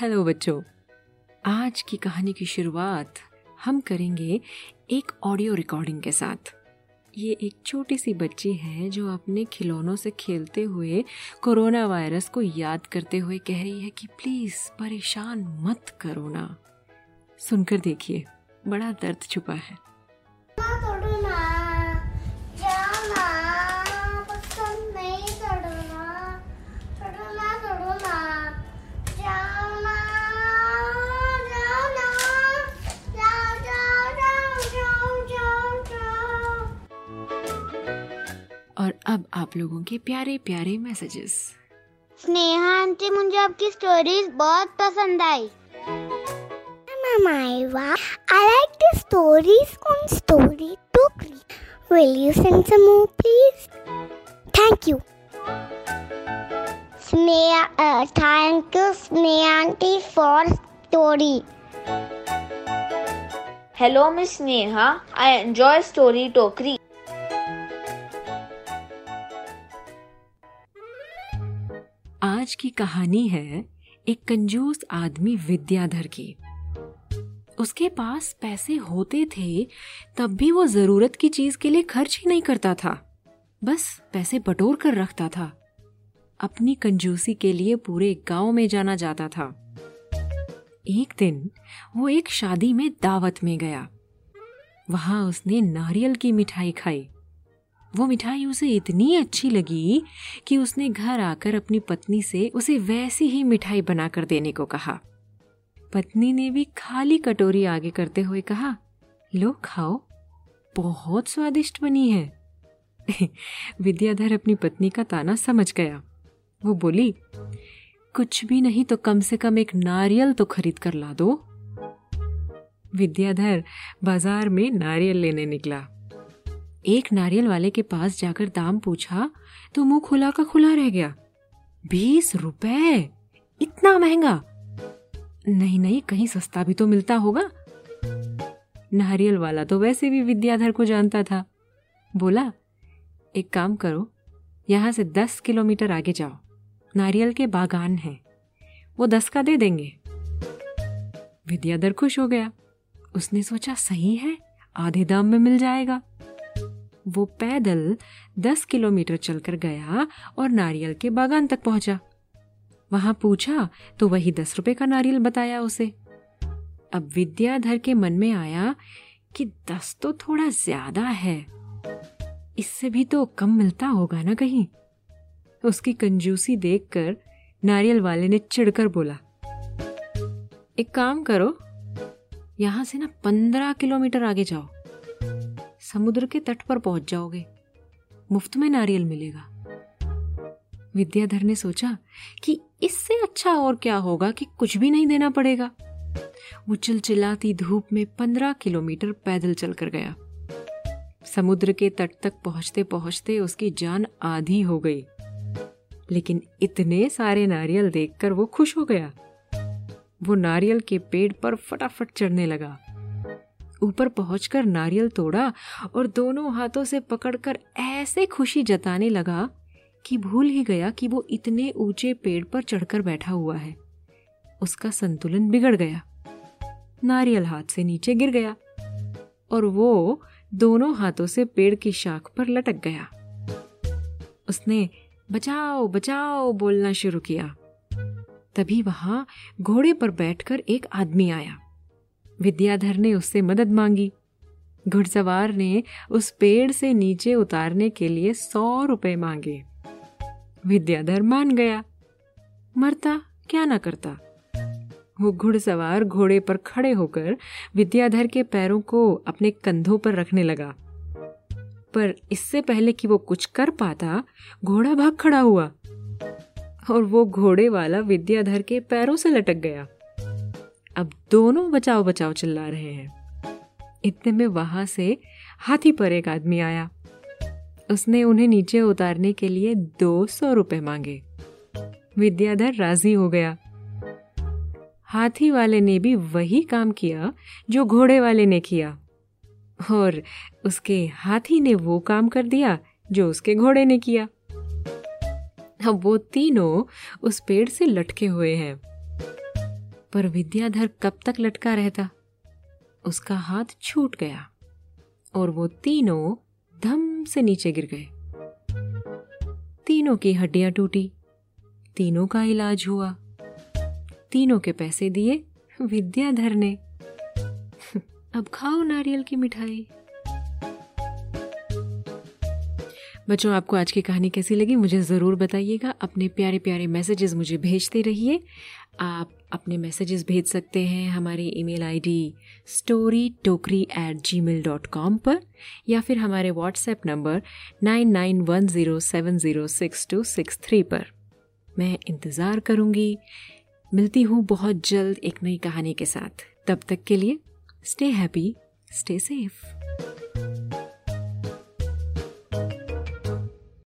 Hello बच्चों, आज की कहानी की शुरुआत हम करेंगे एक ऑडियो रिकॉर्डिंग के साथ। ये एक छोटी सी बच्ची है जो अपने खिलौनों से खेलते हुए कोरोना वायरस को याद करते हुए कह रही है कि प्लीज़ परेशान मत करो ना। सुनकर देखिए, बड़ा दर्द छुपा है। आप लोगों के प्यारे प्यारे मैसेजेस स्नेहा आंटी मुझे आपकी स्टोरीज बहुत पसंद आई like the stories on Story Took. Will you send some more, please? Thank you. Sneha, uh, thank you, Sneha auntie, for story. Hello, Miss Neha. I enjoy Story Tokri. आज की कहानी है एक कंजूस आदमी विद्याधर की। उसके पास पैसे होते थे, तब भी वो ज़रूरत की चीज़ के लिए खर्च ही नहीं करता था। बस पैसे बटोर कर रखता था। अपनी कंजूसी के लिए पूरे गाँव में जाना जाता था। एक दिन वो एक शादी में दावत में गया। वहाँ उसने नारियल की मिठाई खाई। वो मिठाई उसे इतनी अच्छी लगी कि उसने घर आकर अपनी पत्नी से उसे वैसी ही मिठाई बनाकर देने को कहा। पत्नी ने भी खाली कटोरी आगे करते हुए कहा, लो, खाओ। बहुत स्वादिष्ट बनी है। विद्याधर अपनी पत्नी का ताना समझ गया। वो बोली, कुछ भी नहीं तो कम से कम एक नारियल तो खरीद कर ला दो। विद्याधर बाज़ार में नारियल लेने निकला। एक नारियल वाले के पास जाकर दाम पूछा तो मुँह खुला का खुला रह गया। बीस रुपए? इतना महँगा? नहीं नहीं, कहीं सस्ता भी तो मिलता होगा। नारियल वाला तो वैसे भी विद्याधर को जानता था। बोला, एक काम करो, यहाँ से दस किलोमीटर आगे जाओ। नारियल के बागान हैं। वो दस का दे देंगे। विद्याधर खुश हो गया। उसने सोचा, सही है, आधे दाम में मिल जाएगा। वो पैदल दस किलोमीटर चलकर गया और नारियल के बागान तक पहुँचा। वहाँ पूछा तो वही दस रुपए का नारियल बताया उसे? अब विद्याधर के मन में आया कि दस तो थोड़ा ज़्यादा है। इससे भी तो कम मिलता होगा ना कहीं? उसकी कंजूसी देखकर नारियल वाले ने चिढ़कर बोला, एक काम करो, यहाँ से ना पंद्रह किलोमीटर आगे जाओ। समुद्र के तट पर पहुँच जाओगे। मुफ़्त में नारियल मिलेगा। विद्याधर ने सोचा कि इससे अच्छा और क्या होगा कि कुछ भी नहीं देना पड़ेगा। वो चिलचिलाती धूप में पंद्रह किलोमीटर पैदल चलकर गया। समुद्र के तट तक पहुँचते पहुँचते उसकी जान आधी हो गई। लेकिन इतने सारे नारियल देखकर वो खुश हो गया। वो नारियल के पेड़ पर फटाफट चढ़ने लगा। ऊपर पहुंचकर नारियल तोड़ा और दोनों हाथों से पकड़कर ऐसे खुशी जताने लगा कि भूल ही गया कि वो इतने ऊँचे पेड़ पर चढ़कर बैठा हुआ है। उसका संतुलन बिगड़ गया। नारियल हाथ से नीचे गिर गया और वो दोनों हाथों से पेड़ की शाख पर लटक गया। उसने, बचाओ बचाओ बोलना शुरू किया। तभी वहाँ घोड़े पर बैठकर एक आदमी आया। विद्याधर ने उससे मदद मांगी। घुड़सवार ने उस पेड़ से नीचे उतारने के लिए सौ रुपए मांगे। विद्याधर मान गया। मरता क्या ना करता? वो घुड़सवार घोड़े पर खड़े होकर विद्याधर के पैरों को अपने कंधों पर रखने लगा। पर इससे पहले कि वो कुछ कर पाता, घोड़ा भाग खड़ा हुआ और वो घोड़े वाला विद्याधर के पैरों से लटक गया। अब दोनों बचाओ बचाओ चिल्ला रहे हैं। इतने में वहाँ से हाथी पर एक आदमी आया। उसने उन्हें नीचे उतारने के लिए दो सौ रुपए मांगे। विद्याधर राज़ी हो गया। हाथी वाले ने भी वही काम किया जो घोड़े वाले ने किया। और उसके हाथी ने वो काम कर दिया जो उसके घोड़े ने किया। अब वो तीनों उस पेड़ से लटके हुए हैं। पर विद्याधर कब तक लटका रहता? उसका हाथ छूट गया और वो तीनों धम से नीचे गिर गए। तीनों की हड्डियाँ टूटी, तीनों का इलाज हुआ, तीनों के पैसे दिए विद्याधर ने। अब खाओ नारियल की मिठाई। बच्चों, आपको आज की कहानी कैसी लगी? मुझे ज़रूर बताइएगा। अपने प्यारे प्यारे मैसेजेस मुझे भेजते रहिए। आप अपने मैसेजेस भेज सकते हैं हमारी email ID story Tokri at Gmail dot com पर, या फिर हमारे WhatsApp number nine nine one zero seven zero six two six three पर। मैं इंतज़ार करूँगी। मिलती हूँ बहुत जल्द एक नई कहानी के साथ। तब तक के लिए स्टे हैप्पी स्टे सेफ़